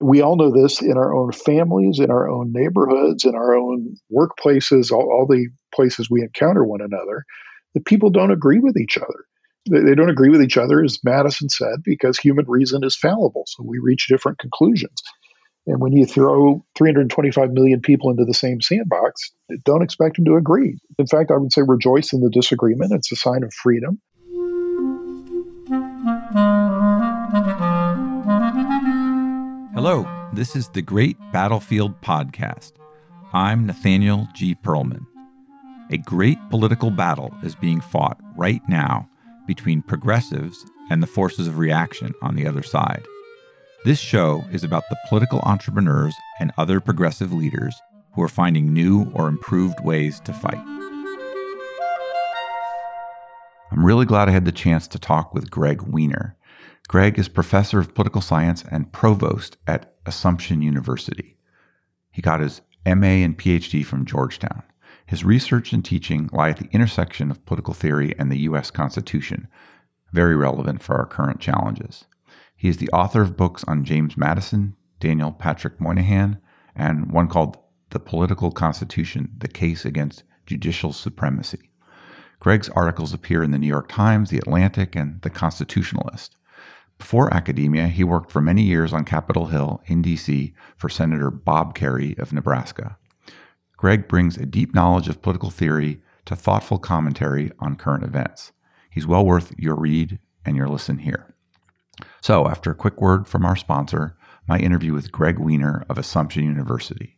We all know this in our own families, in our own neighborhoods, in our own workplaces, all, all the places we encounter one another, that people don't agree with each other. They, they don't agree with each other, as Madison said, because human reason is fallible. So we reach different conclusions. And when you throw 325 million people into the same sandbox, don't expect them to agree. In fact, I would say rejoice in the disagreement. It's a sign of freedom. Hello, this is the Great Battlefield Podcast. I'm Nathaniel G. Pearlman. A great political battle is being fought right now between progressives and the forces of reaction on the other side. This show is about the political entrepreneurs and other progressive leaders who are finding new or improved ways to fight. I'm really glad I had the chance to talk with Greg Weiner. Greg is professor of political science and provost at Assumption University. He got his MA and PhD from Georgetown. His research and teaching lie at the intersection of political theory and the U.S. Constitution, very relevant for our current challenges. He is the author of books on James Madison, Daniel Patrick Moynihan, and one called The Political Constitution The Case Against Judicial Supremacy. Greg's articles appear in the New York Times, The Atlantic, and The Constitutionalist. Before academia, he worked for many years on Capitol Hill in D.C. for Senator Bob Kerrey of Nebraska. Greg brings a deep knowledge of political theory to thoughtful commentary on current events. He's well worth your read and your listen here. So, after a quick word from our sponsor, my interview with Greg Weiner of Assumption University.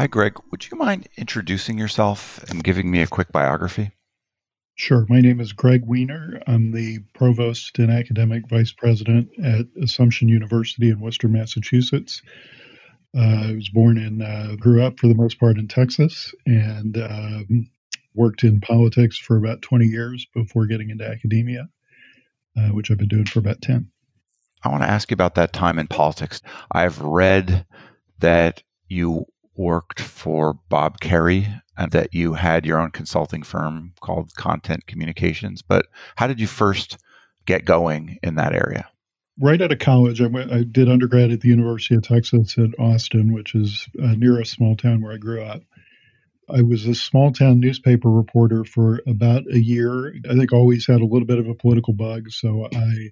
Hi, Greg. Would you mind introducing yourself and giving me a quick biography? Sure. My name is Greg Weiner. I'm the provost and academic vice president at Assumption University in Worcester, Massachusetts. Uh, I was born in, uh, grew up for the most part in Texas, and um, worked in politics for about 20 years before getting into academia, uh, which I've been doing for about 10. I want to ask you about that time in politics. I've read that you worked for Bob Kerrey and that you had your own consulting firm called Content Communications. But how did you first get going in that area? right out of college, I, went, I did undergrad at the University of Texas at Austin, which is uh, near a small town where I grew up. I was a small town newspaper reporter for about a year. I think always had a little bit of a political bug. So I,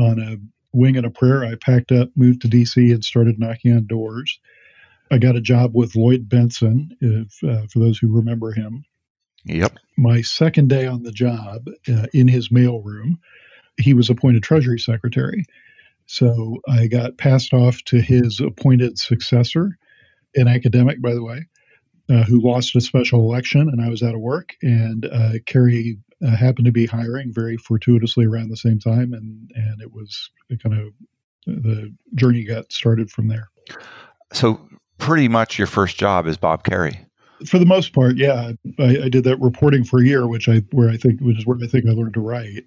on a wing and a prayer, I packed up, moved to DC, and started knocking on doors. I got a job with Lloyd Bentsen, if, uh, for those who remember him. Yep. My second day on the job uh, in his mailroom, he was appointed Treasury Secretary. So I got passed off to his appointed successor, an academic, by the way, uh, who lost a special election, and I was out of work. And uh, Kerrey uh, happened to be hiring very fortuitously around the same time, and and it was kind of the journey got started from there. So pretty much your first job is Bob Kerrey. For the most part, yeah, I, I did that reporting for a year, which I where I think which is where I think I learned to write.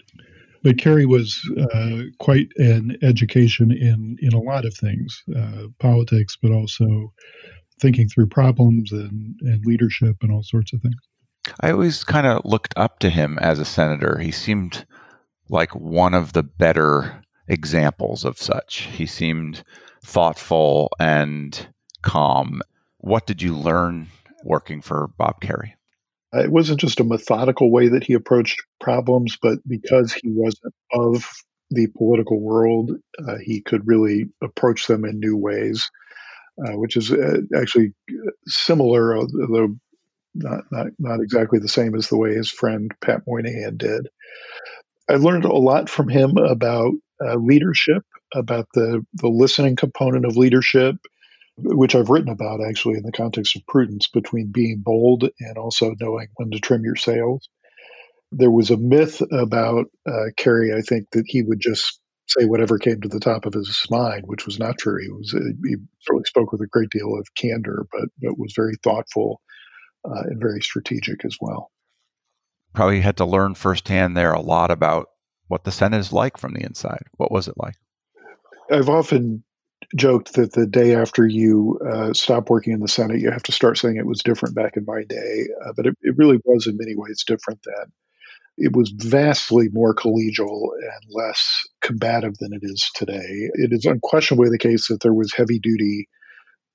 But Kerrey was uh, quite an education in in a lot of things, uh, politics, but also thinking through problems and, and leadership and all sorts of things. I always kind of looked up to him as a senator. He seemed like one of the better examples of such. He seemed thoughtful and calm. What did you learn working for Bob Kerrey? It wasn't just a methodical way that he approached problems, but because he wasn't of the political world, uh, he could really approach them in new ways, uh, which is uh, actually similar, although not, not, not exactly the same as the way his friend Pat Moynihan did. I learned a lot from him about uh, leadership, about the, the listening component of leadership, which I've written about actually in the context of prudence between being bold and also knowing when to trim your sails. There was a myth about uh, Kerrey, I think, that he would just say whatever came to the top of his mind, which was not true. He was he certainly spoke with a great deal of candor, but but was very thoughtful uh, and very strategic as well. Probably had to learn firsthand there a lot about what the Senate is like from the inside. What was it like? I've often joked that the day after you uh, stop working in the Senate, you have to start saying it was different back in my day. Uh, but it, it, really was in many ways different then. It was vastly more collegial and less combative than it is today. It is unquestionably the case that there was heavy duty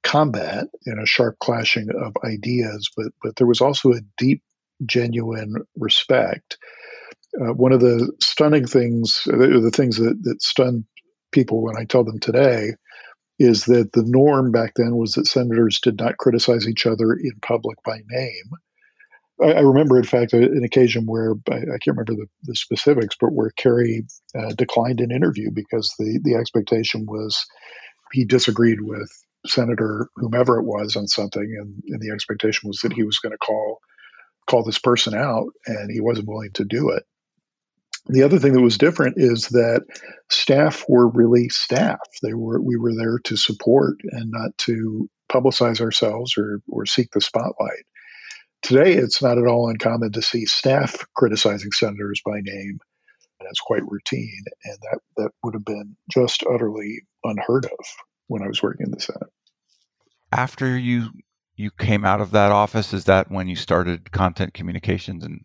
combat and a sharp clashing of ideas, but but there was also a deep, genuine respect. Uh, one of the stunning things, the, the things that, that stun people when I tell them today, is that the norm back then was that senators did not criticize each other in public by name. I, I remember, in fact, an occasion where I, I can't remember the, the, specifics, but where Kerrey uh, declined an interview because the, the expectation was he disagreed with Senator whomever it was on something, and, and the expectation was that he was going to call call this person out, and he wasn't willing to do it. The other thing that was different is that staff were really staff. They were we were there to support and not to publicize ourselves or or seek the spotlight. Today, it's not at all uncommon to see staff criticizing senators by name. And it's quite routine, and that that would have been just utterly unheard of when I was working in the Senate. After you you came out of that office, is that when you started content communications, and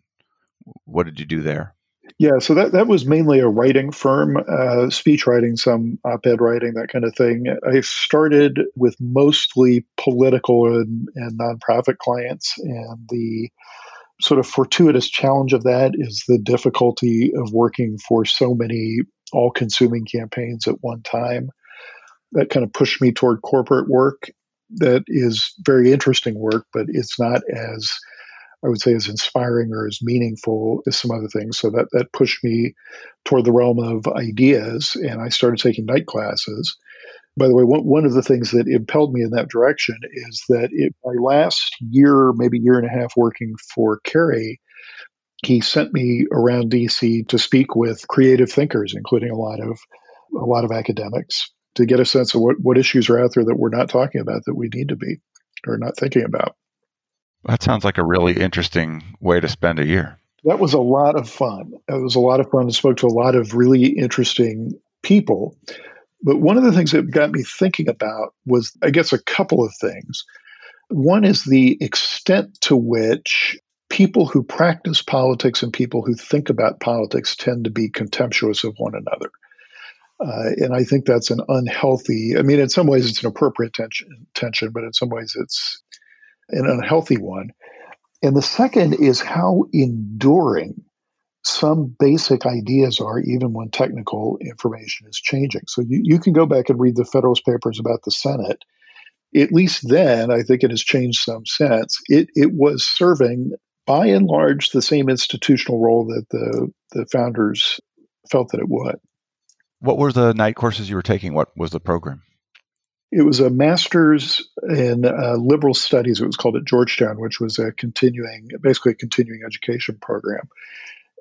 what did you do there? Yeah, so that, that was mainly a writing firm, uh, speech writing, some op ed writing, that kind of thing. I started with mostly political and, and nonprofit clients, and the sort of fortuitous challenge of that is the difficulty of working for so many all consuming campaigns at one time. That kind of pushed me toward corporate work that is very interesting work, but it's not as I would say as inspiring or as meaningful as some other things. So that that pushed me toward the realm of ideas, and I started taking night classes. By the way, one, of the things that impelled me in that direction is that it, my last year, maybe year and a half working for Kerrey, he sent me around DC to speak with creative thinkers, including a lot of a lot of academics, to get a sense of what, what issues are out there that we're not talking about that we need to be or not thinking about. That sounds like a really interesting way to spend a year. That was a lot of fun. It was a lot of fun. I spoke to a lot of really interesting people. But one of the things that got me thinking about was, I guess, a couple of things. One is the extent to which people who practice politics and people who think about politics tend to be contemptuous of one another. Uh, and I think that's an unhealthy, I mean, in some ways it's an appropriate tension, tension, but in some ways it's an unhealthy one. And the second is how enduring some basic ideas are, even when technical information is changing. So you, you can go back and read the Federalist Papers about the Senate. At least then, I think it has changed some sense. It, it was serving, by and large, the same institutional role that the, the founders felt that it would. What were the night courses you were taking? What was the program? It was a master's in uh, liberal studies. It was called at Georgetown, which was a continuing, basically a continuing education program.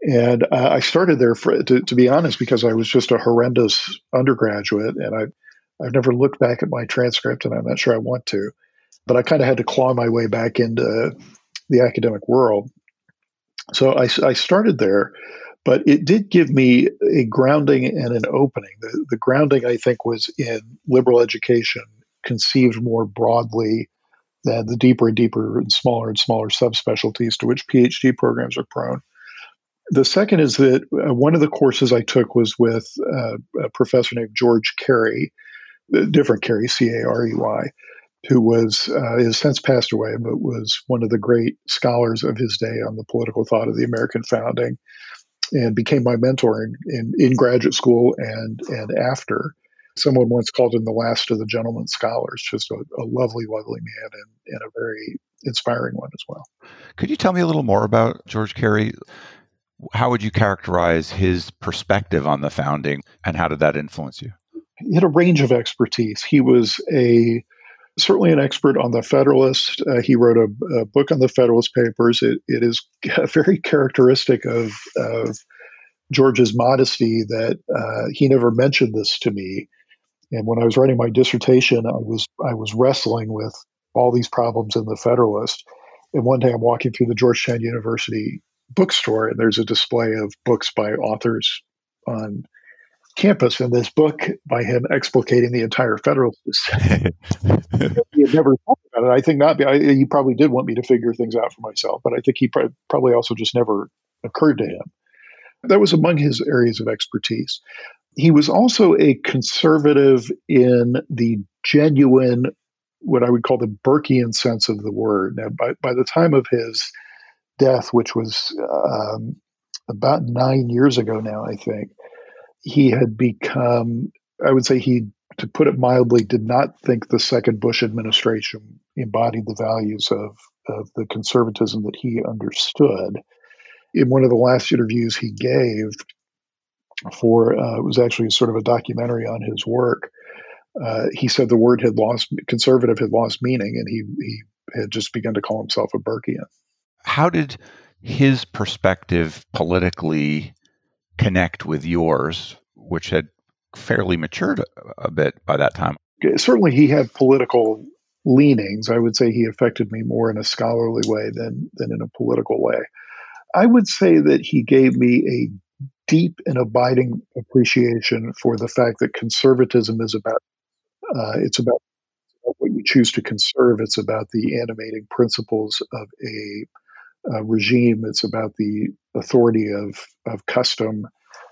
And uh, I started there, for, to, to, be honest, because I was just a horrendous undergraduate, and I, I've never looked back at my transcript, and I'm not sure I want to. But I kind of had to claw my way back into the academic world. So I, I started there, but it did give me a grounding and an opening. The, the grounding, I think, was in liberal education conceived more broadly than the deeper and deeper and smaller and smaller subspecialties to which PhD programs are prone. The second is that uh, one of the courses I took was with uh, a professor named George Carey, different Carey, C A R E Y, who was uh, has since passed away, but was one of the great scholars of his day on the political thought of the American founding and became my mentor in, in, in graduate school and, and after. Someone once called him the last of the gentleman scholars, just a, a lovely, lovely man and, and a very inspiring one as well. Could you tell me a little more about George Carey? How would you characterize his perspective on the founding and how did that influence you? He had a range of expertise. He was a certainly an expert on the Federalist. Uh, he wrote a, a, book on the Federalist Papers. It, it is very characteristic of, of George's modesty that uh, he never mentioned this to me. And when I was writing my dissertation, I was I was wrestling with all these problems in the Federalist. And one day I'm walking through the Georgetown University bookstore, and there's a display of books by authors on campus. in this book by him explicating the entire Federalist he had never talked about it. I think not. I, he probably did want me to figure things out for myself, but I think he probably also just never occurred to him. That was among his areas of expertise. He was also a conservative in the genuine, what I would call the Burkean sense of the word. Now, by, by the time of his death, which was um, about nine years ago now, I think, he had become, I would say he, to put it mildly, did not think the second Bush administration embodied the values of, of the conservatism that he understood in one of the last interviews he gave for uh, it was actually sort of a documentary on his work. Uh, he said the word had lost conservative had lost meaning, and he he had just begun to call himself a Burkean. How did his perspective politically connect with yours, which had fairly matured a, bit by that time? Certainly, he had political leanings. I would say he affected me more in a scholarly way than than in a political way. I would say that he gave me a deep and abiding appreciation for the fact that conservatism is about uh, it's about what you choose to conserve. It's about the animating principles of a, a regime. It's about the authority of of custom.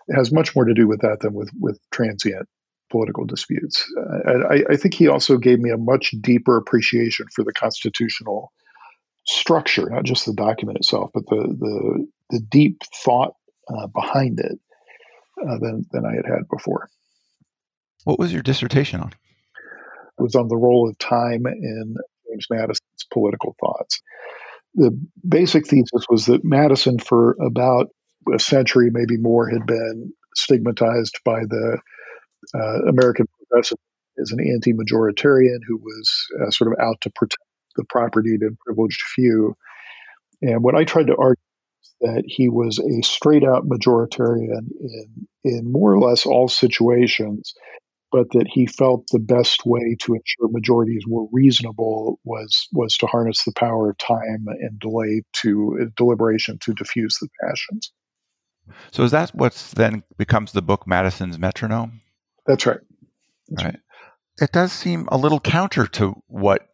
It has much more to do with that than with with transient political disputes. Uh, I, I, think he also gave me a much deeper appreciation for the constitutional structure, not just the document itself, but the the, the deep thought uh, behind it uh, than than I had had before. What was your dissertation on? It was on the role of time in James Madison's political thoughts. The basic thesis was that Madison, for about a century, maybe more, had been stigmatized by the uh, American progressive as an anti-majoritarian who was uh, sort of out to protect the propertied and privileged few. And what I tried to argue is that he was a straight out majoritarian in in more or less all situations, but that he felt the best way to ensure majorities were reasonable was was to harness the power of time and delay to uh, deliberation to diffuse the passions. So is that what's then becomes the book Madison's Metronome? That's right. That's right. right. It does seem a little counter to what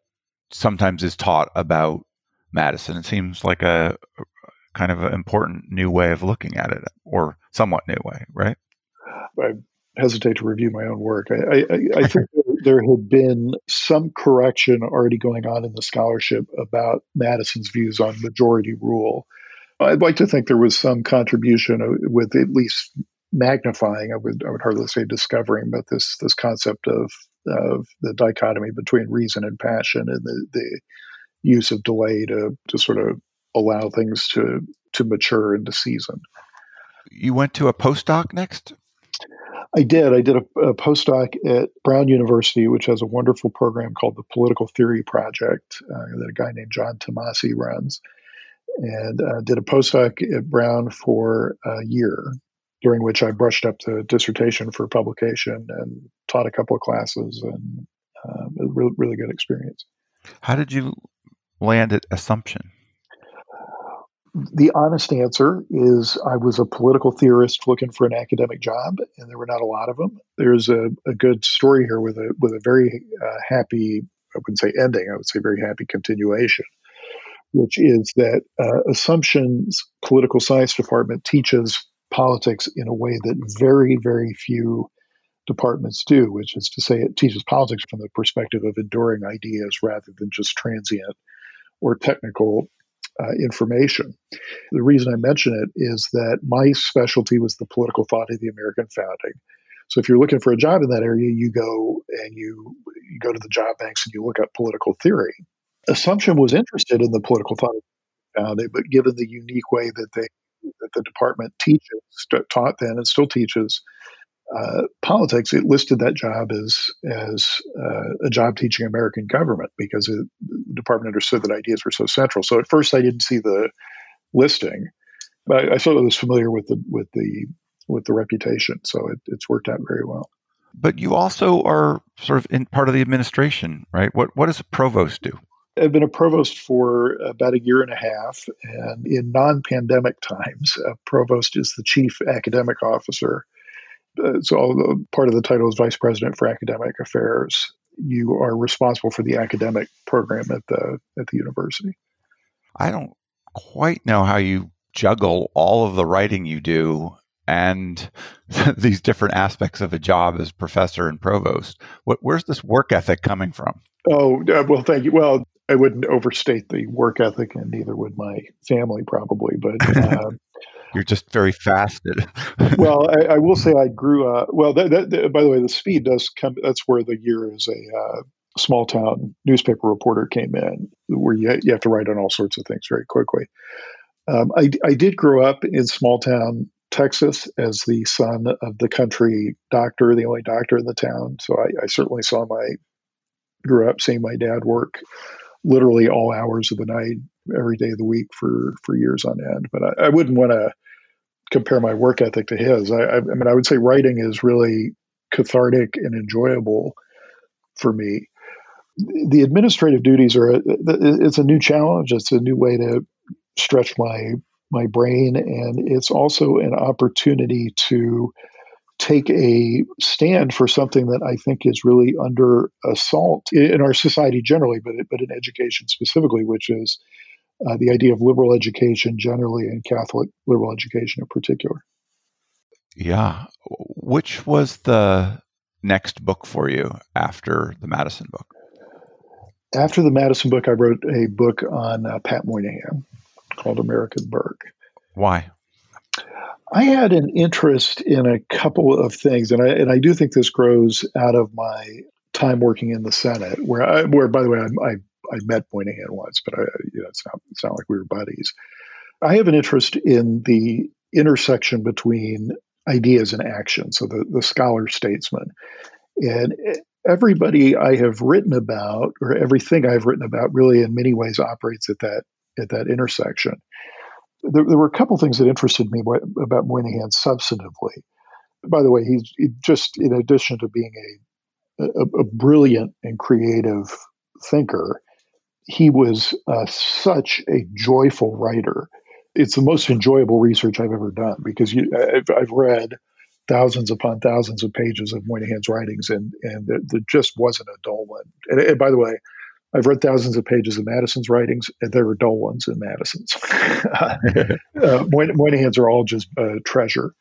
sometimes is taught about Madison. It seems like a, a kind of an important new way of looking at it, or somewhat new way, right? I hesitate to review my own work. I, I, I think there had been some correction already going on in the scholarship about Madison's views on majority rule. I'd like to think there was some contribution uh, with at least magnifying. I would I would hardly say discovering, but this this concept of of the dichotomy between reason and passion and the, the use of delay to, to sort of allow things to, to mature into season. You went to a postdoc next? I did. I did a, a, postdoc at Brown University, which has a wonderful program called the Political Theory Project uh, that a guy named John Tomasi runs. And uh, did a postdoc at Brown for a year during which I brushed up the dissertation for publication and taught a couple of classes, and uh, a really, really good experience. How did you land at Assumption? The honest answer is I was a political theorist looking for an academic job, and there were not a lot of them. There's a, a good story here with a with a very uh, happy, I wouldn't say ending, I would say very happy continuation, which is that uh, Assumption's political science department teaches politics in a way that very, very few departments do, which is to say, it teaches politics from the perspective of enduring ideas rather than just transient or technical uh, information. The reason I mention it is that my specialty was the political thought of the American founding. So if you're looking for a job in that area, you go and you you go to the job banks and you look up political theory. Assumption was interested in the political thought of the founding, but given the unique way that they that the department teaches, taught then, and still teaches uh, politics, it listed that job as as uh, a job teaching American government because it, the department understood that ideas were so central. So at first, I didn't see the listing, but I, I sort of was familiar with the with the with the reputation. So it, it's worked out very well. But you also are sort of in part of the administration, right? What what does a provost do? I've been a provost for about a year and a half, and in non-pandemic times, a provost is the chief academic officer. Uh, so part of the title is vice president for academic affairs. You are responsible for the academic program at the at the university. I don't quite know how you juggle all of the writing you do and these different aspects of a job as professor and provost. What, where's this work ethic coming from? Oh, uh, well, thank you. Well, I wouldn't overstate the work ethic, and neither would my family probably. But uh, you're just very fast. well, I, I, will say I grew up. Well, that, that, by the way, the speed does come. That's where the year as a uh, small town newspaper reporter came in, where you you have to write on all sorts of things very quickly. Um, I, I did grow up in small town Texas as the son of the country doctor, the only doctor in the town. So I, I certainly saw my grew up seeing my dad work literally all hours of the night, every day of the week for for years on end. But I, I wouldn't want to compare my work ethic to his. I, I, I mean, I would say writing is really cathartic and enjoyable for me. The administrative duties are uh, it's a new challenge. It's a new way to stretch my my brain, and it's also an opportunity to take a stand for something that I think is really under assault in our society generally, but but in education specifically, which is uh, the idea of liberal education generally and Catholic liberal education in particular. Yeah, which was the next book for you after the Madison book? After the Madison book, I wrote a book on uh, Pat Moynihan called American Burke. Why? I had an interest in a couple of things, and I and I do think this grows out of my time working in the Senate, where I, where by the way I, I, I met Moynihan once, but I you know it's not it's not like we were buddies. I have an interest in the intersection between ideas and action, so the the scholar statesman, and everybody I have written about, or everything I've written about, really in many ways operates at that at that intersection there, there were a couple things that interested me about Moynihan substantively. By the way, he's he just in addition to being a, a, a brilliant and creative thinker, he was uh, such a joyful writer. It's the most enjoyable research I've ever done because you, I've, I've read thousands upon thousands of pages of Moynihan's writings, and and there, there just wasn't a dull one. And, and, by the way, I've read thousands of pages of Madison's writings, and there were dull ones in Madison's. uh, Moynihan's are all just uh, treasure.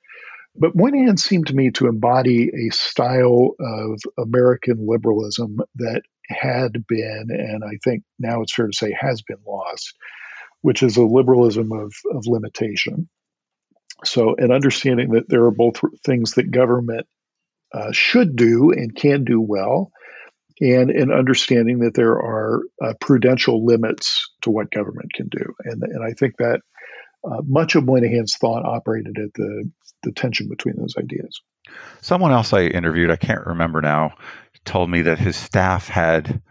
But Moynihan seemed to me to embody a style of American liberalism that had been, and I think now it's fair to say has been lost, which is a liberalism of, of limitation. So, an understanding that there are both things that government uh, should do and can do well, and an understanding that there are uh, prudential limits to what government can do. And, and I think that uh, much of Moynihan's thought operated at the, the tension between those ideas. Someone else I interviewed, I can't remember now, told me that his staff had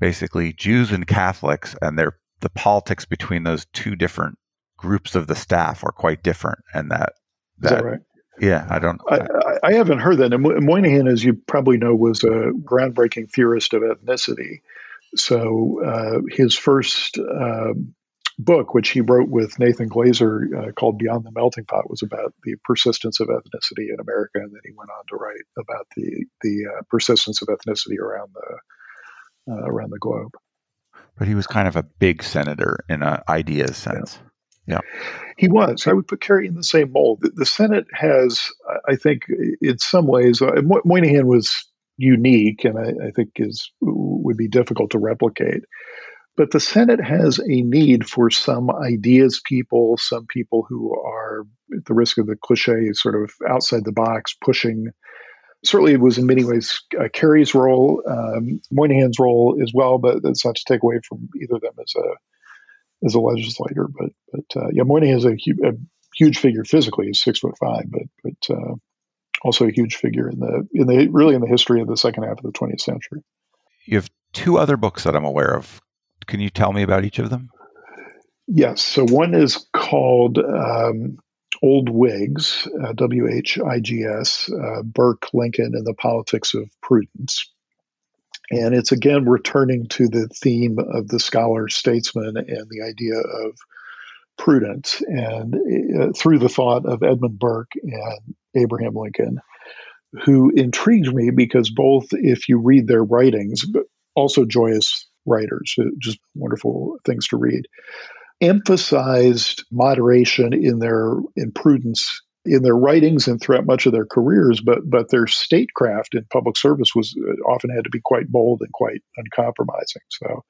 basically Jews and Catholics, and their the politics between those two different groups of the staff are quite different, and that that, that right? Yeah, I don't. I, I, haven't heard that. And Moynihan, as you probably know, was a groundbreaking theorist of ethnicity. So uh, his first um, book, which he wrote with Nathan Glazer, uh, called Beyond the Melting Pot, was about the persistence of ethnicity in America, and then he went on to write about the the uh, persistence of ethnicity around the uh, around the globe. But he was kind of a big senator in an ideas sense. Yeah. Yeah. He was. I would put Kerrey in the same mold. The, the Senate has, I think, in some ways, uh, Moynihan was unique, and I, I, think is would be difficult to replicate. But the Senate has a need for some ideas people, some people who are, at the risk of the cliche, sort of outside the box, pushing. Certainly, it was in many ways uh, Kerrey's role, um, Moynihan's role as well, but that's not to take away from either of them as a as a legislator. But but uh, yeah, Moynihan is a, a, huge figure physically. He's six foot five, but but uh, also a huge figure in the in the really in the history of the second half of the 20th century. You have two other books that I'm aware of. Can you tell me about each of them? Yes. So one is called um, Old Whigs, uh, W H I G S, uh, Burke, Lincoln, and the Politics of Prudence. And it's again returning to the theme of the scholar statesman and the idea of prudence, and uh, through the thought of Edmund Burke and Abraham Lincoln, who intrigued me because both, if you read their writings, but also joyous writers, just wonderful things to read, emphasized moderation in their in prudence in their writings and throughout much of their careers, but but their statecraft in public service was uh, often had to be quite bold and quite uncompromising. So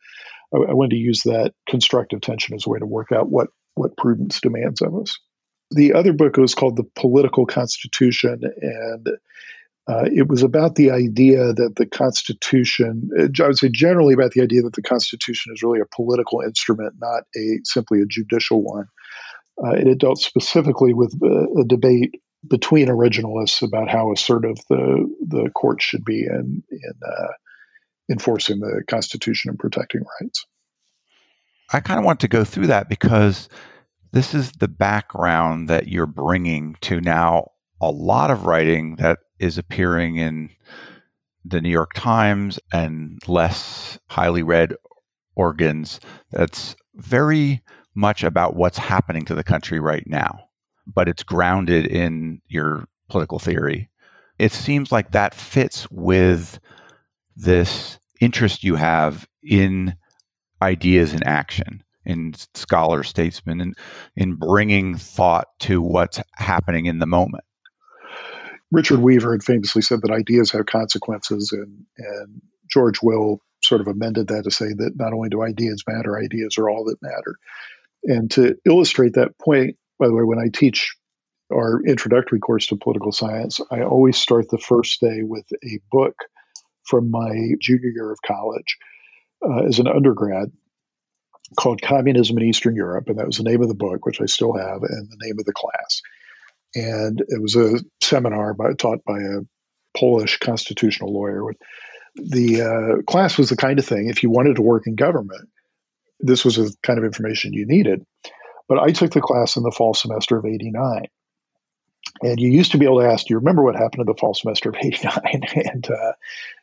I, I wanted to use that constructive tension as a way to work out what what prudence demands of us. The other book was called The Political Constitution, and uh, it was about the idea that the Constitution, uh, I would say generally about the idea that the Constitution is really a political instrument, not a simply a judicial one. Uh, and it dealt specifically with a, a debate between originalists about how assertive the the court should be in in uh, enforcing the Constitution and protecting rights. I kind of want to go through that because this is the background that you're bringing to now a lot of writing that is appearing in the New York Times and less highly read organs that's very much about what's happening to the country right now, but it's grounded in your political theory. It seems like that fits with this interest you have in ideas in action in scholar statesmen and in bringing thought to what's happening in the moment richard weaver had famously said that ideas have consequences and and george will sort of amended that to say that not only do ideas matter ideas are all that matter and to illustrate that point by the way when i teach our introductory course to political science i always start the first day with a book from my junior year of college uh, as an undergrad called Communism in Eastern Europe. And that was the name of the book, which I still have, and the name of the class. And it was a seminar by, taught by a Polish constitutional lawyer. The uh, class was the kind of thing, if you wanted to work in government, this was the kind of information you needed. But I took the class in the fall semester of 89. And you used to be able to ask, do you remember what happened in the fall semester of 89? and uh,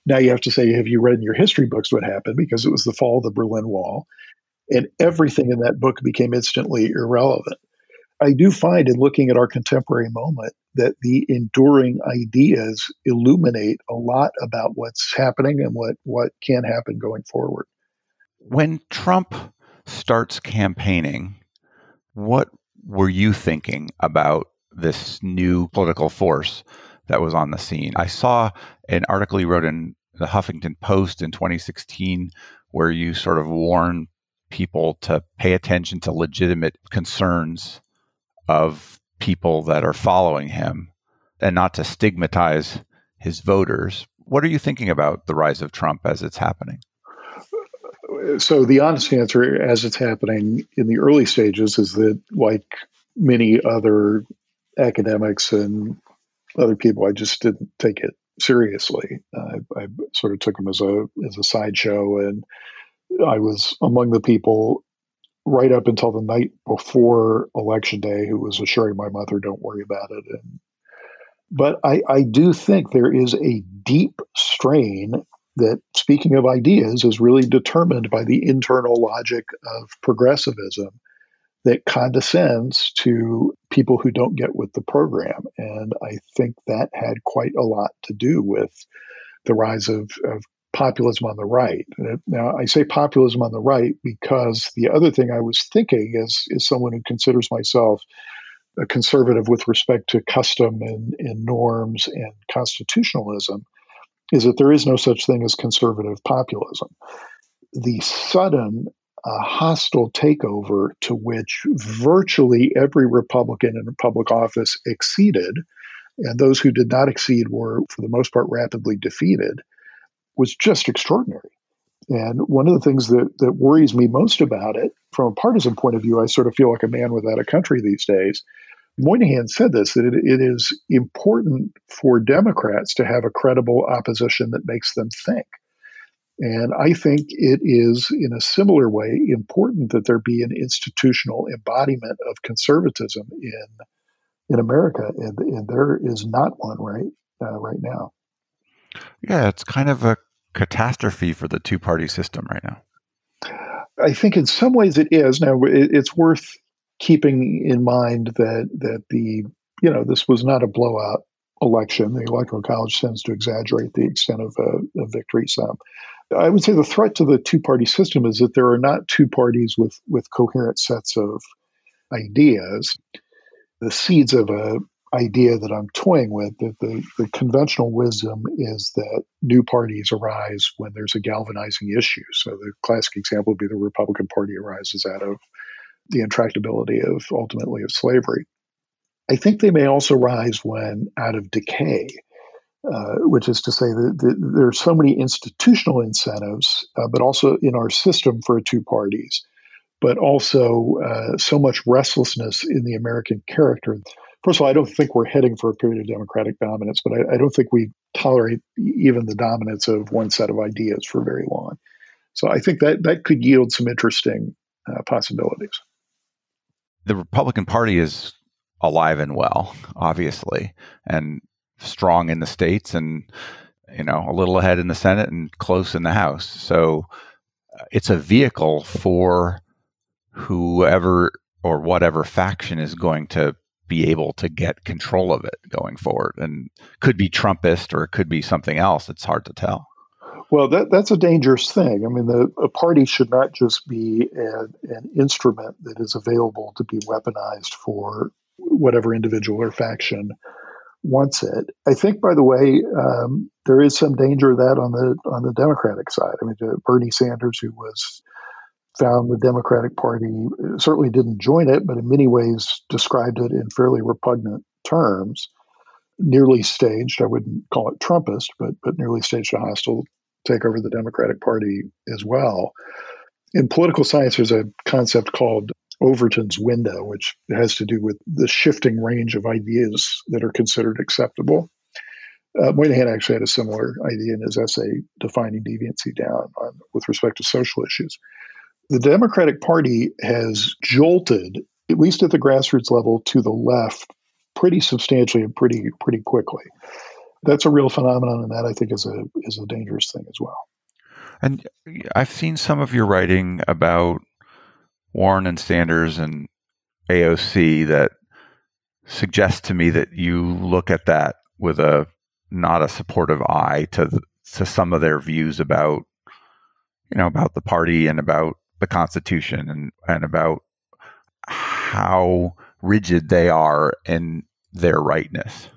now you have to say, have you read in your history books what happened? Because it was the fall of the Berlin Wall, and everything in that book became instantly irrelevant. I do find in looking at our contemporary moment that the enduring ideas illuminate a lot about what's happening and what, what can happen going forward. When Trump starts campaigning, what were you thinking about this new political force that was on the scene. I saw an article you wrote in the Huffington Post in 2016 where you sort of warn people to pay attention to legitimate concerns of people that are following him and not to stigmatize his voters. What are you thinking about the rise of Trump as it's happening? So, the honest answer as it's happening in the early stages is that, like many other academics and other people, I just didn't take it seriously. I sort of took them as a as a sideshow, and I was among the people right up until the night before election day who was assuring my mother, "Don't worry about it." And but I, I do think there is a deep strain that, speaking of ideas, is really determined by the internal logic of progressivism that condescends to people who don't get with the program. And I think that had quite a lot to do with the rise of, of populism on the right. Now, I say populism on the right because the other thing I was thinking is, is someone who considers myself a conservative with respect to custom and, and norms and constitutionalism is that there is no such thing as conservative populism. The sudden a hostile takeover to which virtually every Republican in public office exceeded, and those who did not exceed were, for the most part, rapidly defeated, was just extraordinary. And one of the things that, that worries me most about it, from a partisan point of view, I sort of feel like a man without a country these days. Moynihan said this that it, it is important for Democrats to have a credible opposition that makes them think. And I think it is, in a similar way, important that there be an institutional embodiment of conservatism in in America, and, and there is not one right uh, right now. Yeah, it's kind of a catastrophe for the two party system right now. I think in some ways it is. Now it's worth keeping in mind that that the you know this was not a blowout election. The electoral college tends to exaggerate the extent of a, a victory some. I would say the threat to the two party system is that there are not two parties with with coherent sets of ideas. The seeds of a idea that I'm toying with that the, the conventional wisdom is that new parties arise when there's a galvanizing issue. So the classic example would be the Republican Party arises out of the intractability of ultimately of slavery. I think they may also rise when out of decay, uh, which is to say that, that there are so many institutional incentives, uh, but also in our system for two parties, but also uh, so much restlessness in the American character. First of all, I don't think we're heading for a period of democratic dominance, but I, I don't think we tolerate even the dominance of one set of ideas for very long. So I think that that could yield some interesting uh, possibilities the Republican Party is alive and well, obviously, and strong in the states, and you know a little ahead in the Senate and close in the House. So uh, it's a vehicle for whoever or whatever faction is going to be able to get control of it going forward, and could be Trumpist or it could be something else. It's hard to tell. Well, that, that's a dangerous thing. I mean, the, a party should not just be an, an instrument that is available to be weaponized for whatever individual or faction wants it. I think, by the way, um, there is some danger of that on the on the Democratic side. I mean, Bernie Sanders, who was found the Democratic Party, certainly didn't join it, but in many ways described it in fairly repugnant terms. Nearly staged, I wouldn't call it Trumpist, but but nearly staged a hostile take over the Democratic Party as well. In political science, there's a concept called Overton's window, which has to do with the shifting range of ideas that are considered acceptable. Uh, Moynihan actually had a similar idea in his essay defining deviancy down on, with respect to social issues. The Democratic Party has jolted, at least at the grassroots level, to the left pretty substantially and pretty pretty quickly that's a real phenomenon, and that I think is a is a dangerous thing as well. And I've seen some of your writing about Warren and Sanders and AOC that suggests to me that you look at that with a not a supportive eye to the, to some of their views about you know about the party and about the Constitution and and about how rigid they are in their rightness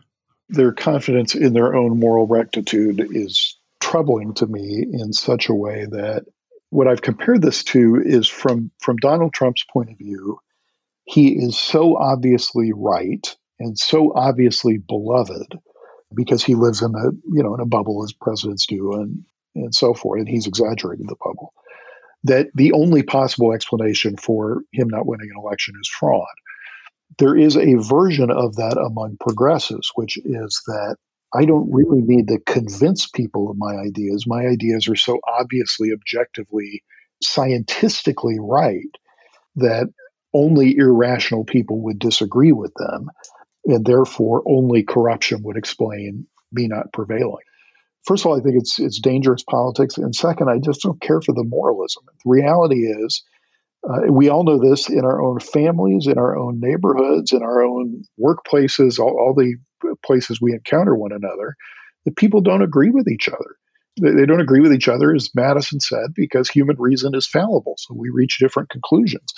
their confidence in their own moral rectitude is troubling to me in such a way that what I've compared this to is from from Donald Trump's point of view, he is so obviously right and so obviously beloved because he lives in a you know in a bubble as presidents do and and so forth, and he's exaggerated the bubble. That the only possible explanation for him not winning an election is fraud there is a version of that among progressives, which is that I don't really need to convince people of my ideas. My ideas are so obviously, objectively, scientifically right that only irrational people would disagree with them. And therefore, only corruption would explain me not prevailing. First of all, I think it's it's dangerous politics, and second, I just don't care for the moralism. The reality is, uh, we all know this in our own families, in our own neighborhoods, in our own workplaces, all, all the places we encounter one another, that people don't agree with each other. They, they don't agree with each other, as Madison said, because human reason is fallible. So we reach different conclusions.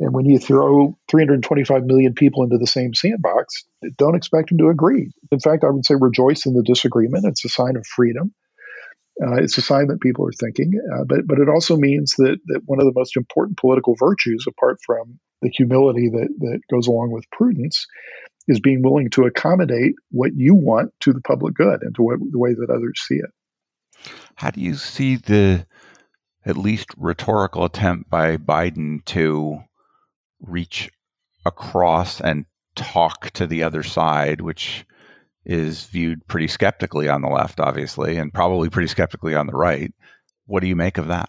And when you throw 325 million people into the same sandbox, don't expect them to agree. In fact, I would say rejoice in the disagreement. It's a sign of freedom. Uh, it's a sign that people are thinking, uh, but but it also means that that one of the most important political virtues, apart from the humility that that goes along with prudence, is being willing to accommodate what you want to the public good and to what, the way that others see it. How do you see the at least rhetorical attempt by Biden to reach across and talk to the other side, which is viewed pretty skeptically on the left, obviously, and probably pretty skeptically on the right. What do you make of that?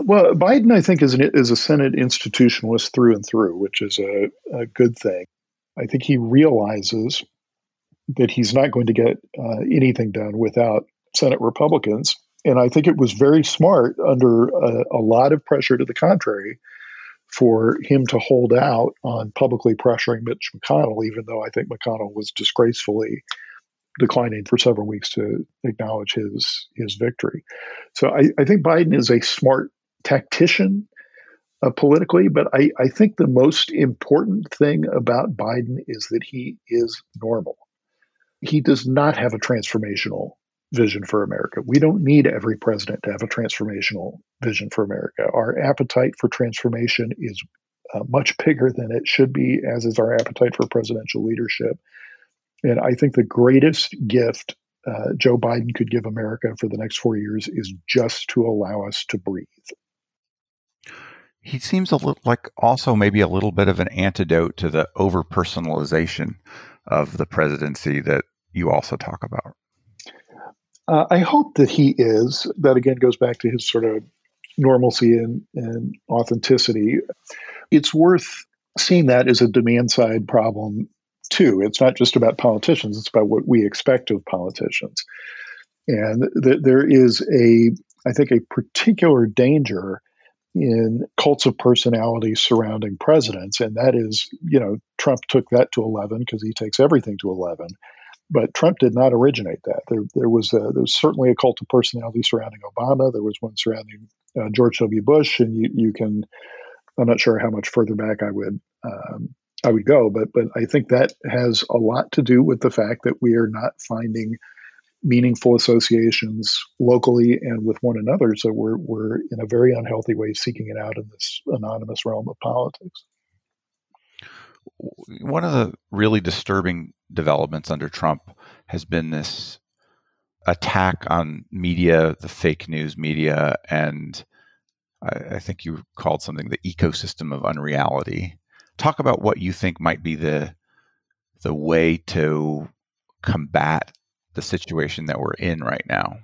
Well, Biden, I think, is, an, is a Senate institutionalist through and through, which is a, a good thing. I think he realizes that he's not going to get uh, anything done without Senate Republicans. And I think it was very smart under a, a lot of pressure to the contrary for him to hold out on publicly pressuring Mitch McConnell, even though I think McConnell was disgracefully declining for several weeks to acknowledge his his victory. So I, I think Biden is a smart tactician uh, politically, but I, I think the most important thing about Biden is that he is normal. He does not have a transformational vision for America. We don't need every president to have a transformational vision for America. Our appetite for transformation is uh, much bigger than it should be, as is our appetite for presidential leadership. And I think the greatest gift uh, Joe Biden could give America for the next four years is just to allow us to breathe. He seems a little like also maybe a little bit of an antidote to the over personalization of the presidency that you also talk about. Uh, I hope that he is. That again goes back to his sort of normalcy and, and authenticity. It's worth seeing that as a demand side problem too. It's not just about politicians, it's about what we expect of politicians. And th- there is a, I think, a particular danger in cults of personality surrounding presidents. And that is, you know, Trump took that to 11 because he takes everything to 11. But Trump did not originate that. There, there was a, there was certainly a cult of personality surrounding Obama. There was one surrounding uh, George W. Bush, and you you can. I'm not sure how much further back I would um, I would go, but but I think that has a lot to do with the fact that we are not finding meaningful associations locally and with one another. So we're we're in a very unhealthy way seeking it out in this anonymous realm of politics. One of the really disturbing developments under Trump has been this attack on media, the fake news media, and I, I think you called something the ecosystem of unreality. Talk about what you think might be the the way to combat the situation that we're in right now.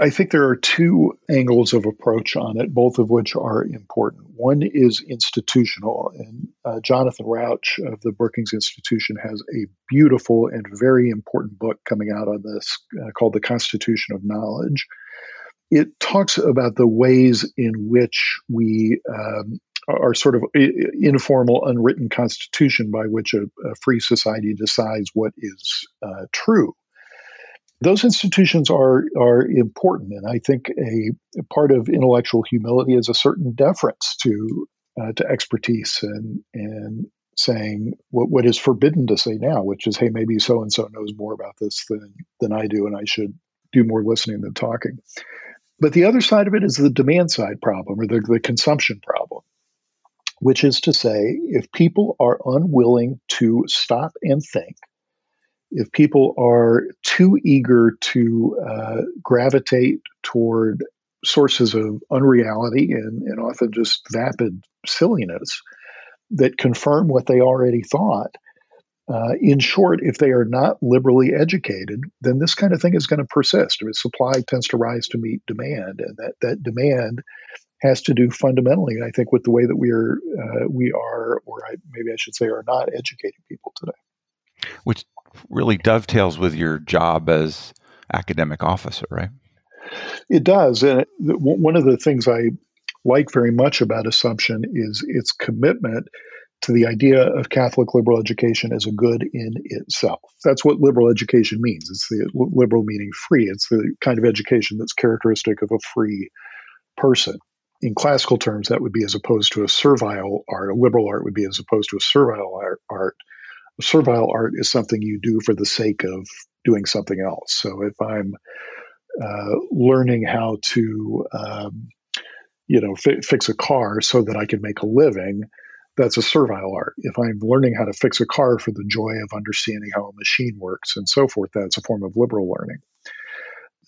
I think there are two angles of approach on it, both of which are important. One is institutional, and uh, Jonathan Rauch of the Brookings Institution has a beautiful and very important book coming out on this uh, called The Constitution of Knowledge. It talks about the ways in which we um, are sort of informal, unwritten constitution by which a, a free society decides what is uh, true those institutions are are important, and I think a, a part of intellectual humility is a certain deference to uh, to expertise and and saying what what is forbidden to say now, which is, hey, maybe so and so knows more about this than than I do, and I should do more listening than talking. But the other side of it is the demand side problem or the, the consumption problem, which is to say, if people are unwilling to stop and think if people are too eager to uh, gravitate toward sources of unreality and, and often just vapid silliness that confirm what they already thought, uh, in short, if they are not liberally educated, then this kind of thing is going to persist. I mean, supply tends to rise to meet demand, and that, that demand has to do fundamentally, I think, with the way that we are uh, we are, or I, maybe I should say, are not educating people today. Which really dovetails with your job as academic officer, right? It does. And one of the things I like very much about Assumption is its commitment to the idea of Catholic liberal education as a good in itself. That's what liberal education means. It's the liberal meaning free. It's the kind of education that's characteristic of a free person. In classical terms, that would be as opposed to a servile art. A liberal art would be as opposed to a servile art servile art is something you do for the sake of doing something else. So if I'm uh, learning how to, um, you know, fi- fix a car so that I can make a living, that's a servile art. If I'm learning how to fix a car for the joy of understanding how a machine works and so forth, that's a form of liberal learning.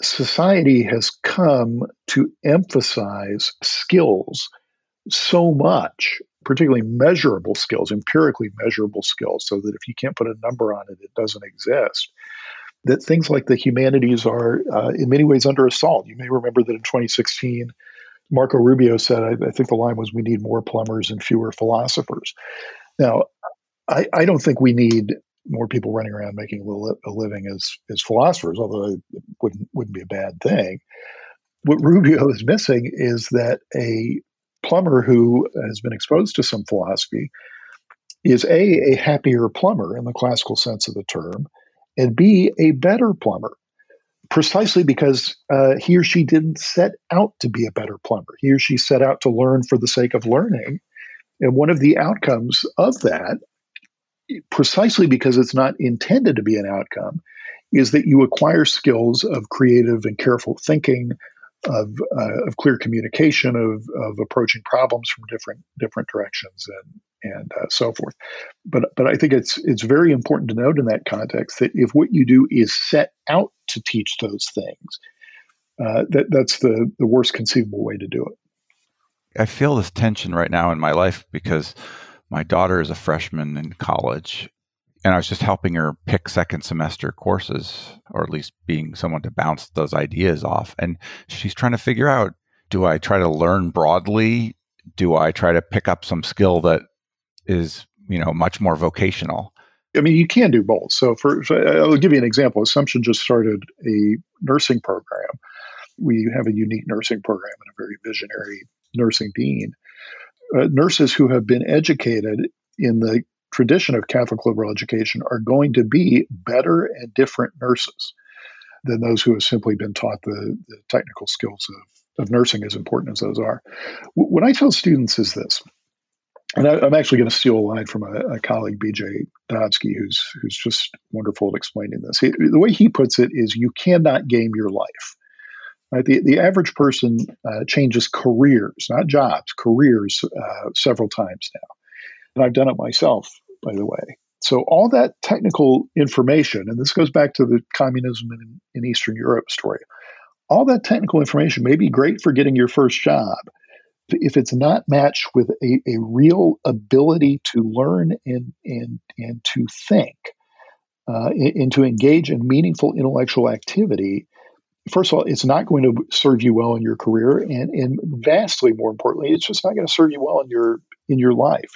Society has come to emphasize skills so much particularly measurable skills, empirically measurable skills, so that if you can't put a number on it, it doesn't exist. That things like the humanities are, uh, in many ways, under assault. You may remember that in 2016, Marco Rubio said, I, I, think the line was, we need more plumbers and fewer philosophers. Now, I, I don't think we need more people running around making a living as, as philosophers, although it wouldn't, wouldn't be a bad thing. What Rubio is missing is that a plumber who has been exposed to some philosophy is A, a happier plumber in the classical sense of the term, and B, a better plumber precisely because uh, he or she didn't set out to be a better plumber. He or she set out to learn for the sake of learning. And one of the outcomes of that, precisely because it's not intended to be an outcome, is that you acquire skills of creative and careful thinking, of, uh, of clear communication, of, of approaching problems from different different directions, and and uh, so forth. But but I think it's it's very important to note in that context that if what you do is set out to teach those things, uh, that that's the the worst conceivable way to do it. I feel this tension right now in my life because my daughter is a freshman in college and I was just helping her pick second semester courses, or at least being someone to bounce those ideas off. And she's trying to figure out do I try to learn broadly? Do I try to pick up some skill that is you know much more vocational I mean, you can do both. So, for, I'll give you an example. Assumption just started a nursing program. We have a unique nursing program and a very visionary nursing dean. Uh, nurses who have been educated in the tradition of Catholic liberal education are going to be better and different nurses than those who have simply been taught the, the technical skills of, of nursing, as important as those are. What I tell students is this and I, am actually going to steal a line from a, a, colleague, BJ Dobski, who's who's just wonderful at explaining this. He, the way he puts it is, you cannot game your life. Right? The the average person uh, changes careers, not jobs, careers uh, several times now, and I've done it myself, by the way. So all that technical information, and this goes back to the communism in, in Eastern Europe story. All that technical information may be great for getting your first job if it's not matched with a, a real ability to learn and and and to think uh, and to engage in meaningful intellectual activity first of all it's not going to serve you well in your career and and vastly more importantly it's just not going to serve you well in your in your life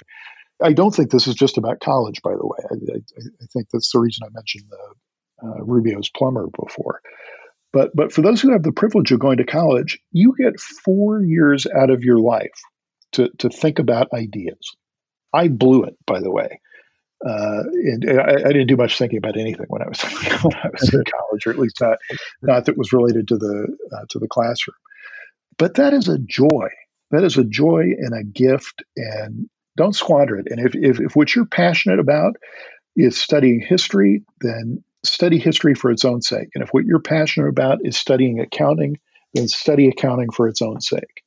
i don't think this is just about college by the way i, I, I think that's the reason i mentioned the uh, rubio's plumber before but but for those who have the privilege of going to college, you get four years out of your life to to think about ideas. I blew it, by the way. Uh, and, I, I, didn't do much thinking about anything when I was when I was in college, or at least not not that was related to the uh, to the classroom. But that is a joy. That is a joy and a gift, and don't squander it. And if if, if what you're passionate about is studying history, then study history for its own sake. And if what you're passionate about is studying accounting, then study accounting for its own sake.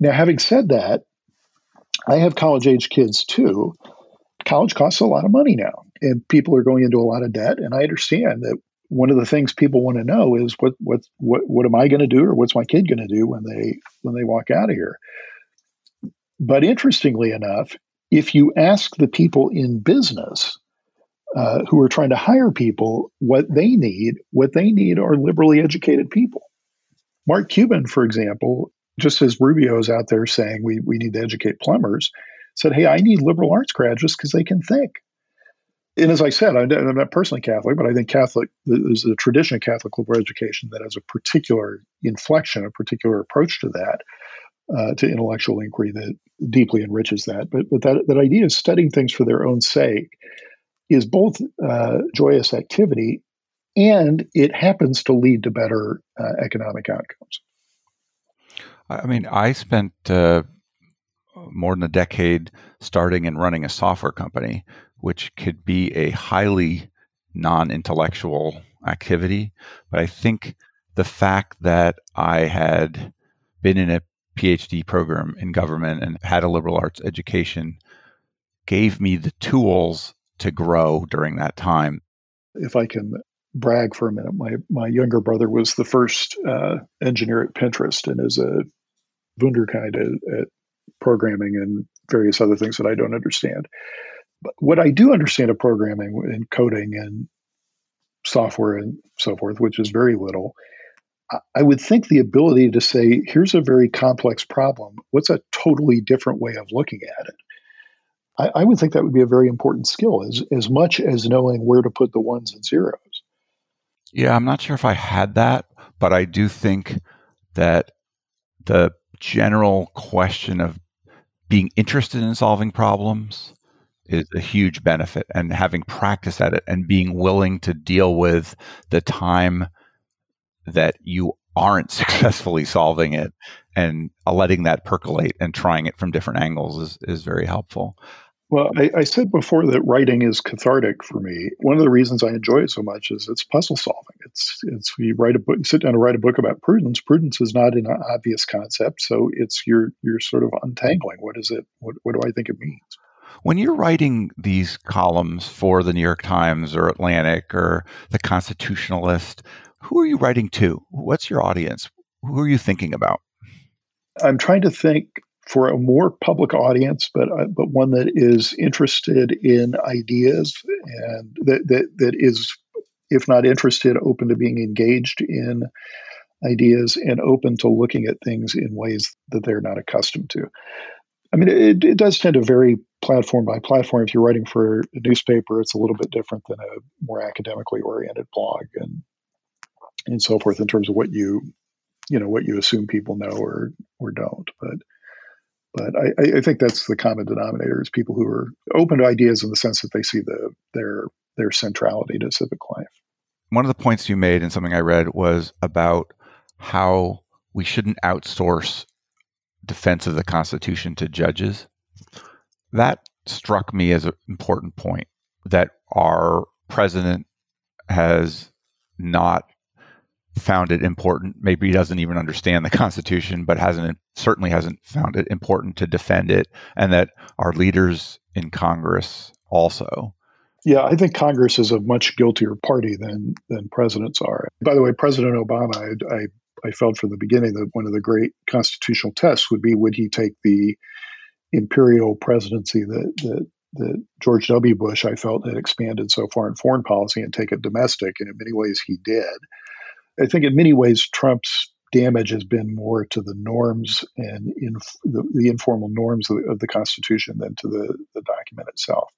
Now, having said that, I have college age kids too. College costs a lot of money now, and people are going into a lot of debt. And I understand that one of the things people want to know is what what what what am I going to do, or what's my kid going to do when they when they walk out of here. But interestingly enough, if you ask the people in business uh, who are trying to hire people what they need. What they need are liberally educated people. Mark Cuban, for example, just as Rubio is out there saying we, we need to educate plumbers, said, Hey, I need liberal arts graduates because they can think. And as I said, I'm not personally Catholic, but I think Catholic, there's a tradition of Catholic liberal education that has a particular inflection, a particular approach to that, uh, to intellectual inquiry that deeply enriches that. But, but that, that idea of studying things for their own sake is both uh, joyous activity and it happens to lead to better uh, economic outcomes. I mean, I spent uh, more than a decade starting and running a software company, which could be a highly non intellectual activity. But I think the fact that I had been in a PhD program in government and had a liberal arts education gave me the tools to grow during that time. If I can brag for a minute, my, my younger brother was the first uh, engineer at Pinterest and is a Wunderkind at, at programming and various other things that I don't understand. But what I do understand of programming and coding and software and so forth, which is very little, I would think the ability to say, here's a very complex problem. What's a totally different way of looking at it? I, I, would think that would be a very important skill, as, as much as knowing where to put the ones and zeros. Yeah, I'm not sure if I had that, but I do think that the general question of being interested in solving problems is a huge benefit and having practice at it and being willing to deal with the time that you aren't successfully solving it and uh, letting that percolate and trying it from different angles is, is very helpful. Well, I, I, said before that writing is cathartic for me. One of the reasons I enjoy it so much is it's puzzle solving. It's it's you write a book, you sit down to write a book about prudence. Prudence is not an obvious concept, so it's you're you're sort of untangling. What is it? What what do I think it means? When you're writing these columns for the New York Times or Atlantic or the Constitutionalist, who are you writing to? What's your audience? Who are you thinking about? I'm trying to think for a more public audience, but uh, but one that is interested in ideas and that, that that is, if not interested, open to being engaged in ideas and open to looking at things in ways that they're not accustomed to. I mean, it, it does tend to vary platform by platform. If you're writing for a newspaper, it's a little bit different than a more academically oriented blog and and so forth in terms of what you you know what you assume people know or or don't. But but I, I think that's the common denominator is people who are open to ideas in the sense that they see the their their centrality to civic life. One of the points you made in something I read was about how we shouldn't outsource defense of the Constitution to judges. That struck me as an important point that our president has not found it important. Maybe he doesn't even understand the Constitution, but hasn't certainly hasn't found it important to defend it, and that our leaders in Congress also. Yeah, I think Congress is a much guiltier party than than presidents are. By the way, President Obama, I, I, I felt from the beginning that one of the great constitutional tests would be would he take the imperial presidency that that that George W. Bush, I felt, had expanded so far in foreign policy and take it domestic, and in many ways he did. I think in many ways Trump's damage has been more to the norms and the, the informal norms of the, of the, Constitution than to the, the document itself.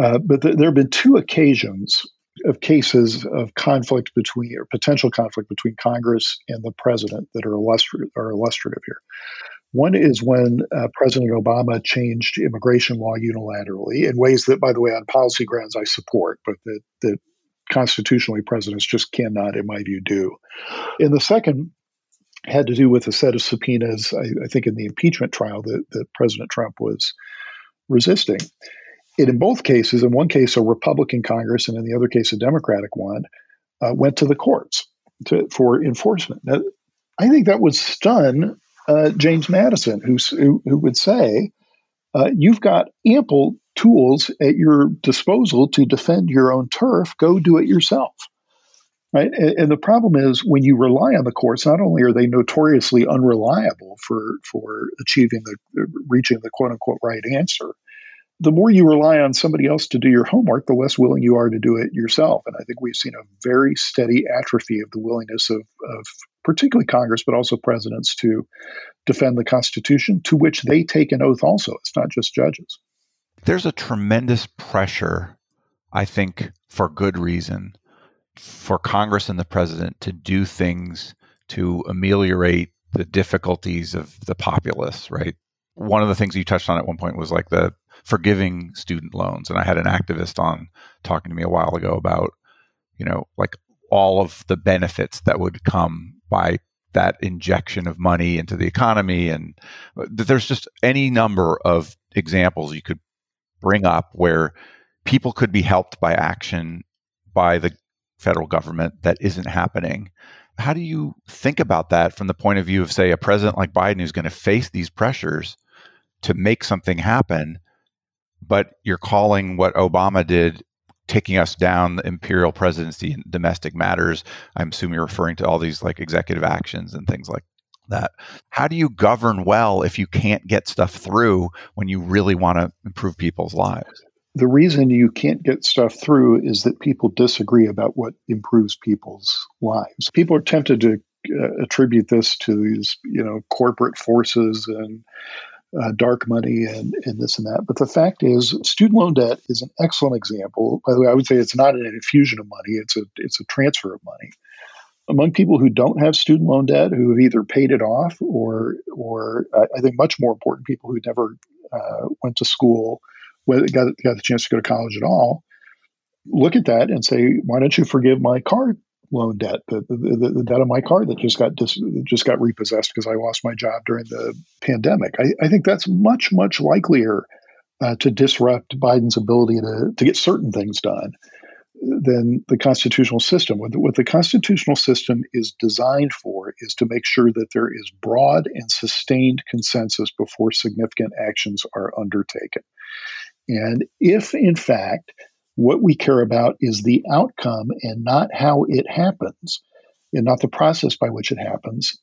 Uh, but th- there have been two occasions of cases of conflict between or potential conflict between Congress and the president that are, illustri- are illustrative here. One is when uh, President Obama changed immigration law unilaterally in ways that, by the way, on policy grounds I support, but that, that constitutionally presidents just cannot, in my view, do. And the second had to do with a set of subpoenas, I, I think, in the impeachment trial that, that President Trump was resisting. And in both cases, in one case, a Republican Congress, and in the other case, a Democratic one, uh, went to the courts to, for enforcement. Now, I think that would stun uh, James Madison, who, who, would say, uh, You've got ample tools at your disposal to defend your own turf, go do it yourself. Right? And, and, the problem is when you rely on the courts, not only are they notoriously unreliable for for achieving the reaching the quote unquote right answer, the more you rely on somebody else to do your homework, the less willing you are to do it yourself. And I think we've seen a very steady atrophy of the willingness of, of particularly Congress, but also presidents to defend the Constitution, to which they take an oath also. It's not just judges. There's a tremendous pressure, I think, for good reason, for Congress and the president to do things to ameliorate the difficulties of the populace, right? One of the things you touched on at one point was like the forgiving student loans. And I had an activist on talking to me a while ago about, you know, like all of the benefits that would come by that injection of money into the economy. And uh, there's just any number of examples you could bring up where people could be helped by action by the federal government that isn't happening. How do you think about that from the point of view of, say, a president like Biden who's going to face these pressures to make something happen, but you're calling what Obama did taking us down the imperial presidency in domestic matters? I'm assuming you're referring to all these like executive actions and things like that. How do you govern well if you can't get stuff through when you really want to improve people's lives? The reason you can't get stuff through is that people disagree about what improves people's lives. People are tempted to uh, attribute this to these, you know, corporate forces and uh, dark money and, and this and that. But the fact is, student loan debt is an excellent example. By the way, I would say it's not an infusion of money; it's a it's a transfer of money among people who don't have student loan debt, who have either paid it off or, or uh, I think much more important, people who never uh, went to school, whether got, got the chance to go to college at all, look at that and say, why don't you forgive my car loan debt, the, the, the debt of my car that just got dis, just got repossessed because I lost my job during the pandemic? I, I think that's much much likelier uh, to disrupt Biden's ability to to get certain things done than the constitutional system. What the, what the constitutional system is designed for is to make sure that there is broad and sustained consensus before significant actions are undertaken. And if, in fact, what we care about is the outcome and not how it happens, and not the process by which it happens,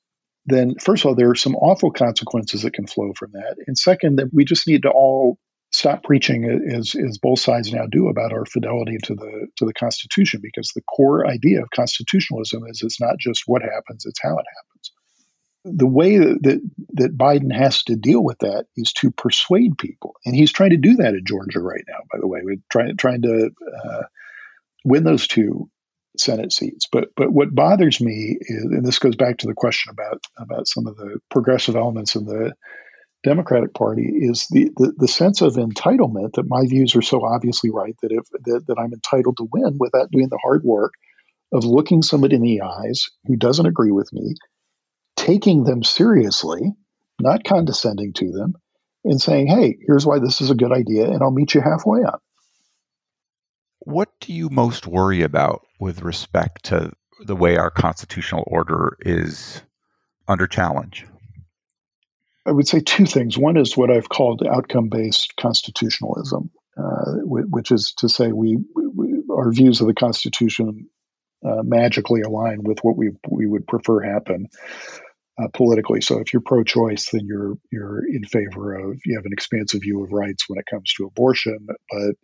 then first of all, there are some awful consequences that can flow from that. And second, that we just need to all stop preaching as, as both sides now do about our fidelity to the to the Constitution, because the core idea of constitutionalism is it's not just what happens, it's how it happens. The way that, that, that Biden has to deal with that is to persuade people, and he's trying to do that in Georgia right now. By the way, we're trying trying to uh, win those two Senate seats. But but what bothers me is, and this goes back to the question about about some of the progressive elements in the Democratic Party is the, the, the sense of entitlement that my views are so obviously right that if that, that I'm entitled to win without doing the hard work of looking somebody in the eyes who doesn't agree with me, taking them seriously, not condescending to them, and saying, "Hey, here's why this is a good idea, and I'll meet you halfway on." What do you most worry about with respect to the way our constitutional order is under challenge? I would say two things. One is what I've called outcome based constitutionalism, uh, which is to say, we, we, our views of the Constitution uh, magically align with what we, we would prefer happen. Uh, politically, so if you're pro-choice, then you're you're in favor of you have an expansive view of rights when it comes to abortion, but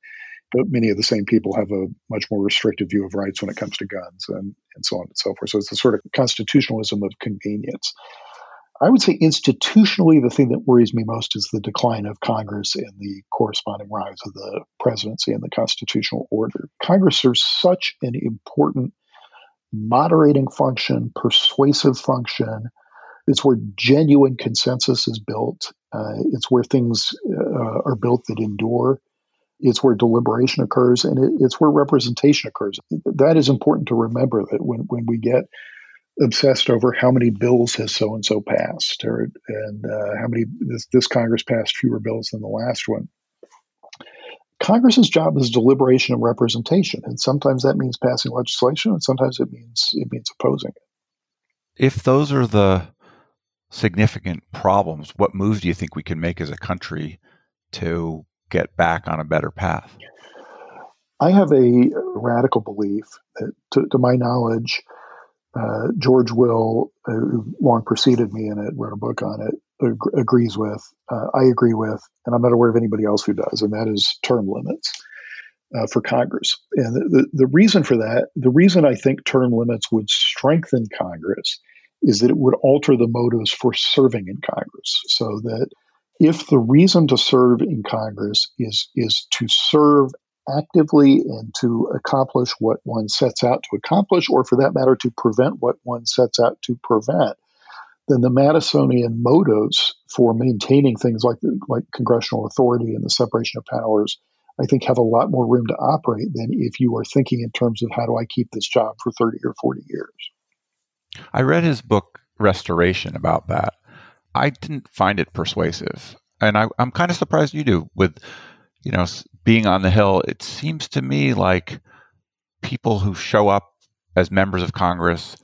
but many of the same people have a much more restrictive view of rights when it comes to guns and, and so on and so forth. So it's a sort of constitutionalism of convenience. I would say institutionally, the thing that worries me most is the decline of Congress and the corresponding rise of the presidency and the constitutional order. Congress serves such an important moderating function, persuasive function. It's where genuine consensus is built. Uh, it's where things uh, are built that endure. It's where deliberation occurs, and it, it's where representation occurs. That is important to remember that when, when we get obsessed over how many bills has so and so passed, or and uh, how many this, this Congress passed fewer bills than the last one. Congress's job is deliberation and representation, and sometimes that means passing legislation, and sometimes it means it means opposing it. If those are the significant problems, what moves do you think we can make as a country to get back on a better path? I have a radical belief that, to, to my knowledge, uh, George Will, who long preceded me in it, wrote a book on it, ag- agrees with, uh, I agree with, and I'm not aware of anybody else who does, and that is term limits uh, for Congress. And the, the, the reason for that, the reason I think term limits would strengthen Congress is that it would alter the motives for serving in Congress so that if the reason to serve in Congress is is to serve actively and to accomplish what one sets out to accomplish, or for that matter, to prevent what one sets out to prevent, then the Madisonian motives for maintaining things like like congressional authority and the separation of powers, I think, have a lot more room to operate than if you are thinking in terms of how do I keep this job for thirty or forty years. I read his book Restoration about that. I didn't find it persuasive, and I, I'm kind of surprised you do with you know being on the Hill, it seems to me like people who show up as members of Congress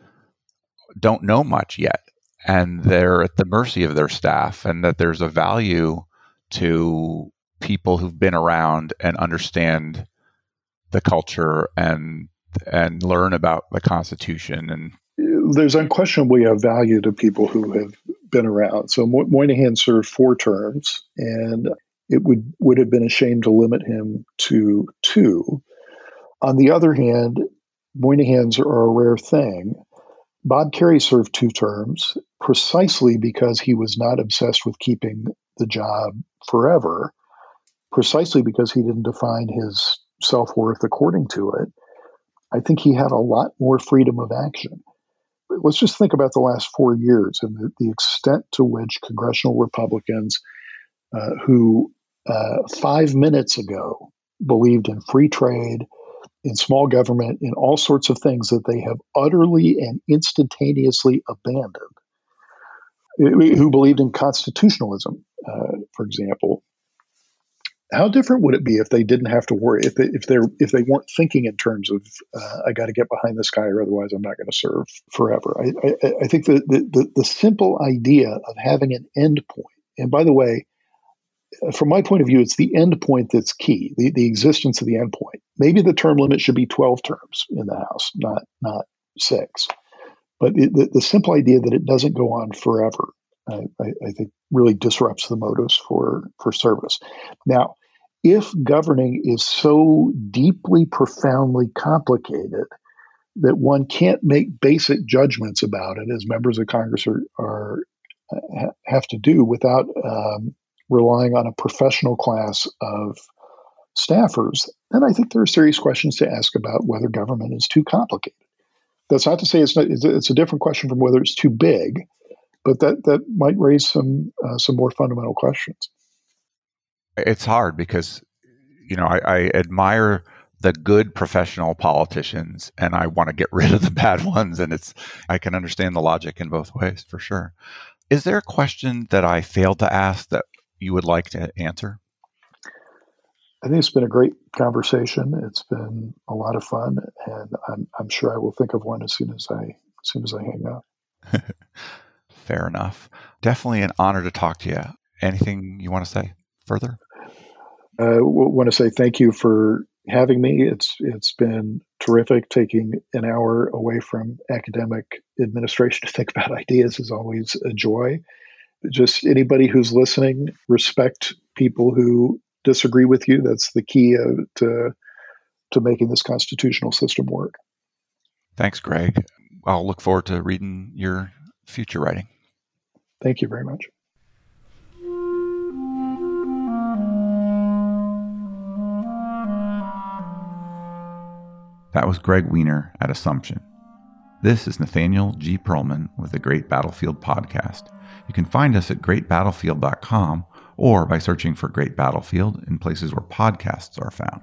don't know much yet. And they're at the mercy of their staff, and that there's a value to people who've been around and understand the culture and and learn about the Constitution and there's unquestionably a value to people who have been around. So Moynihan served four terms, and it would would have been a shame to limit him to two. On the other hand, Moynihans are a rare thing. Bob Kerrey served two terms precisely because he was not obsessed with keeping the job forever, precisely because he didn't define his self worth according to it. I think he had a lot more freedom of action. Let's just think about the last four years and the, the extent to which congressional Republicans uh, who uh, five minutes ago believed in free trade, in small government, in all sorts of things that they have utterly and instantaneously abandoned, who believed in constitutionalism, uh, for example. How different would it be if they didn't have to worry if they, if they if they weren't thinking in terms of uh, I got to get behind this guy or otherwise I'm not going to serve forever. I, I, I think the, the the simple idea of having an end point, and by the way, from my point of view, it's the end point that's key, the, the existence of the end point. Maybe the term limit should be 12 terms in the House, not, not six. But it, the, the simple idea that it doesn't go on forever, uh, I, I think, really disrupts the motives for, for service. Now, if governing is so deeply, profoundly complicated that one can't make basic judgments about it, as members of Congress are, are have to do without um, relying on a professional class of staffers, then I think there are serious questions to ask about whether government is too complicated. That's not to say it's not. It's a different question from whether it's too big, but that that might raise some uh, some more fundamental questions. It's hard because you know I, I admire the good professional politicians and I want to get rid of the bad ones. And it's I can understand the logic in both ways for sure. Is there a question that I failed to ask that you would like to answer? I think it's been a great conversation. It's been a lot of fun, and I'm, I'm sure I will think of one as soon as I as soon as I hang up. Fair enough. Definitely an honor to talk to you. Anything you want to say further? I uh, want to say thank you for having me. It's it's been terrific. Taking an hour away from academic administration to think about ideas is always a joy just anybody who's listening, respect people who disagree with you. That's the key uh, to to making this constitutional system work. Thanks, Greg. I'll look forward to reading your future writing. Thank you very much. That was Greg Weiner at Assumption. This is Nathaniel G. Pearlman with the Great Battlefield Podcast. You can find us at greatbattlefield.com or by searching for Great Battlefield in places where podcasts are found.